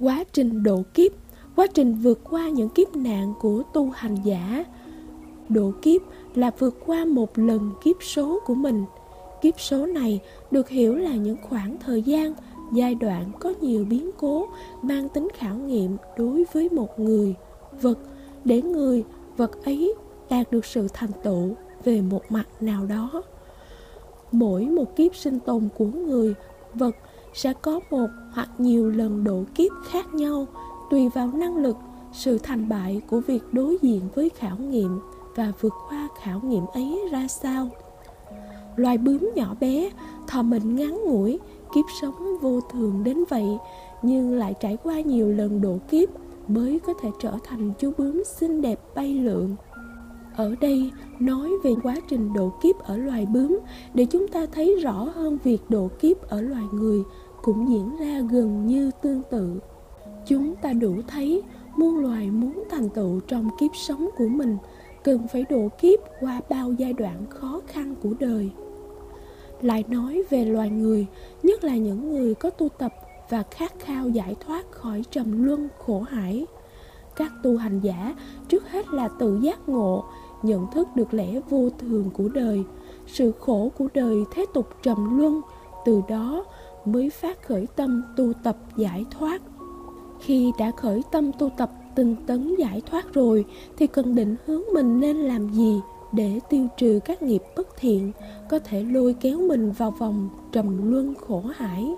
quá trình độ kiếp, quá trình vượt qua những kiếp nạn của tu hành giả. Độ kiếp là vượt qua một lần kiếp số của mình. Kiếp số này được hiểu là những khoảng thời gian, giai đoạn có nhiều biến cố, mang tính khảo nghiệm đối với một người, vật. Để người, vật ấy đạt được sự thành tựu về một mặt nào đó. Mỗi một kiếp sinh tồn của người, vật sẽ có một hoặc nhiều lần độ kiếp khác nhau tùy vào năng lực, sự thành bại của việc đối diện với khảo nghiệm và vượt qua khảo nghiệm ấy ra sao. Loài bướm nhỏ bé, thò mình ngắn ngủi, kiếp sống vô thường đến vậy, nhưng lại trải qua nhiều lần độ kiếp mới có thể trở thành chú bướm xinh đẹp bay lượn ở đây, nói về quá trình độ kiếp ở loài bướm, để chúng ta thấy rõ hơn việc độ kiếp ở loài người cũng diễn ra gần như tương tự. Chúng ta đủ thấy, muôn loài muốn thành tựu trong kiếp sống của mình cần phải độ kiếp qua bao giai đoạn khó khăn của đời. Lại nói về loài người, nhất là những người có tu tập và khát khao giải thoát khỏi trầm luân khổ hải. Các tu hành giả, trước hết là tự giác ngộ nhận thức được lẽ vô thường của đời, sự khổ của đời thế tục trầm luân, từ đó mới phát khởi tâm tu tập giải thoát. Khi đã khởi tâm tu tập tinh tấn giải thoát rồi, thì cần định hướng mình nên làm gì để tiêu trừ các nghiệp bất thiện có thể lôi kéo mình vào vòng trầm luân khổ hải?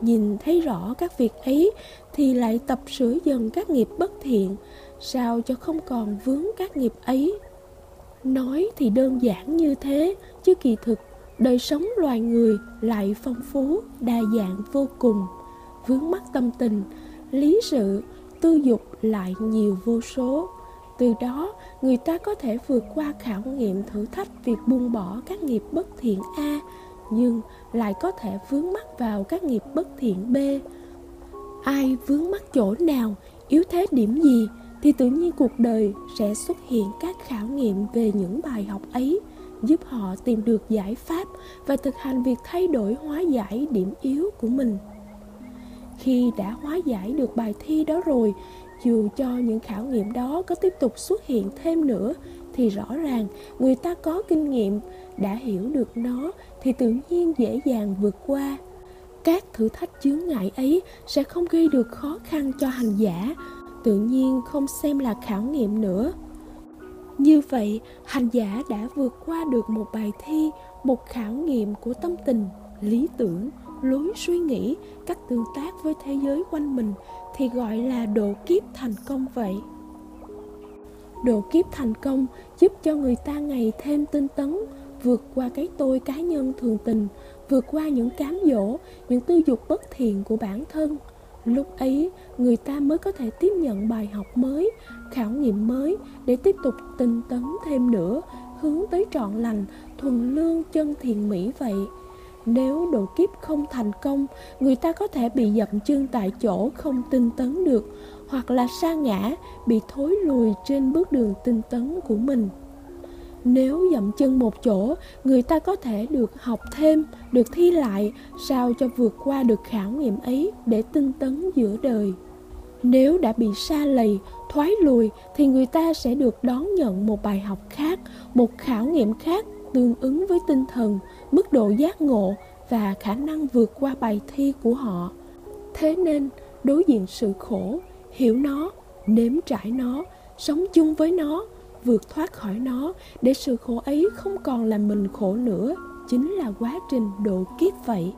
Nhìn thấy rõ các việc ấy thì lại tập sửa dần các nghiệp bất thiện, sao cho không còn vướng các nghiệp ấy? Nói thì đơn giản như thế, chứ kỳ thực, đời sống loài người lại phong phú, đa dạng vô cùng. Vướng mắc tâm tình, lý sự, tư dục lại nhiều vô số. Từ đó, người ta có thể vượt qua khảo nghiệm thử thách việc buông bỏ các nghiệp bất thiện a, nhưng lại có thể vướng mắc vào các nghiệp bất thiện b. Ai vướng mắc chỗ nào, yếu thế điểm gì thì tự nhiên cuộc đời sẽ xuất hiện các khảo nghiệm về những bài học ấy, giúp họ tìm được giải pháp và thực hành việc thay đổi hóa giải điểm yếu của mình. Khi đã hóa giải được bài thi đó rồi, dù cho những khảo nghiệm đó có tiếp tục xuất hiện thêm nữa, thì rõ ràng người ta có kinh nghiệm, đã hiểu được nó thì tự nhiên dễ dàng vượt qua. Các thử thách chướng ngại ấy sẽ không gây được khó khăn cho hành giả tự nhiên không xem là khảo nghiệm nữa. Như vậy, hành giả đã vượt qua được một bài thi, một khảo nghiệm của tâm tình, lý tưởng, lối suy nghĩ, cách tương tác với thế giới quanh mình thì gọi là độ kiếp thành công vậy. Độ kiếp thành công giúp cho người ta ngày thêm tinh tấn, vượt qua cái tôi cá nhân thường tình, vượt qua những cám dỗ, những tư dục bất thiện của bản thân lúc ấy, người ta mới có thể tiếp nhận bài học mới, khảo nghiệm mới để tiếp tục tinh tấn thêm nữa, hướng tới trọn lành, thuần lương chân thiện mỹ vậy. Nếu độ kiếp không thành công, người ta có thể bị dậm chân tại chỗ không tinh tấn được, hoặc là sa ngã, bị thối lùi trên bước đường tinh tấn của mình nếu dậm chân một chỗ, người ta có thể được học thêm, được thi lại, sao cho vượt qua được khảo nghiệm ấy để tinh tấn giữa đời. Nếu đã bị xa lầy, thoái lùi, thì người ta sẽ được đón nhận một bài học khác, một khảo nghiệm khác tương ứng với tinh thần, mức độ giác ngộ và khả năng vượt qua bài thi của họ. Thế nên, đối diện sự khổ, hiểu nó, nếm trải nó, sống chung với nó vượt thoát khỏi nó để sự khổ ấy không còn làm mình khổ nữa, chính là quá trình độ kiếp vậy.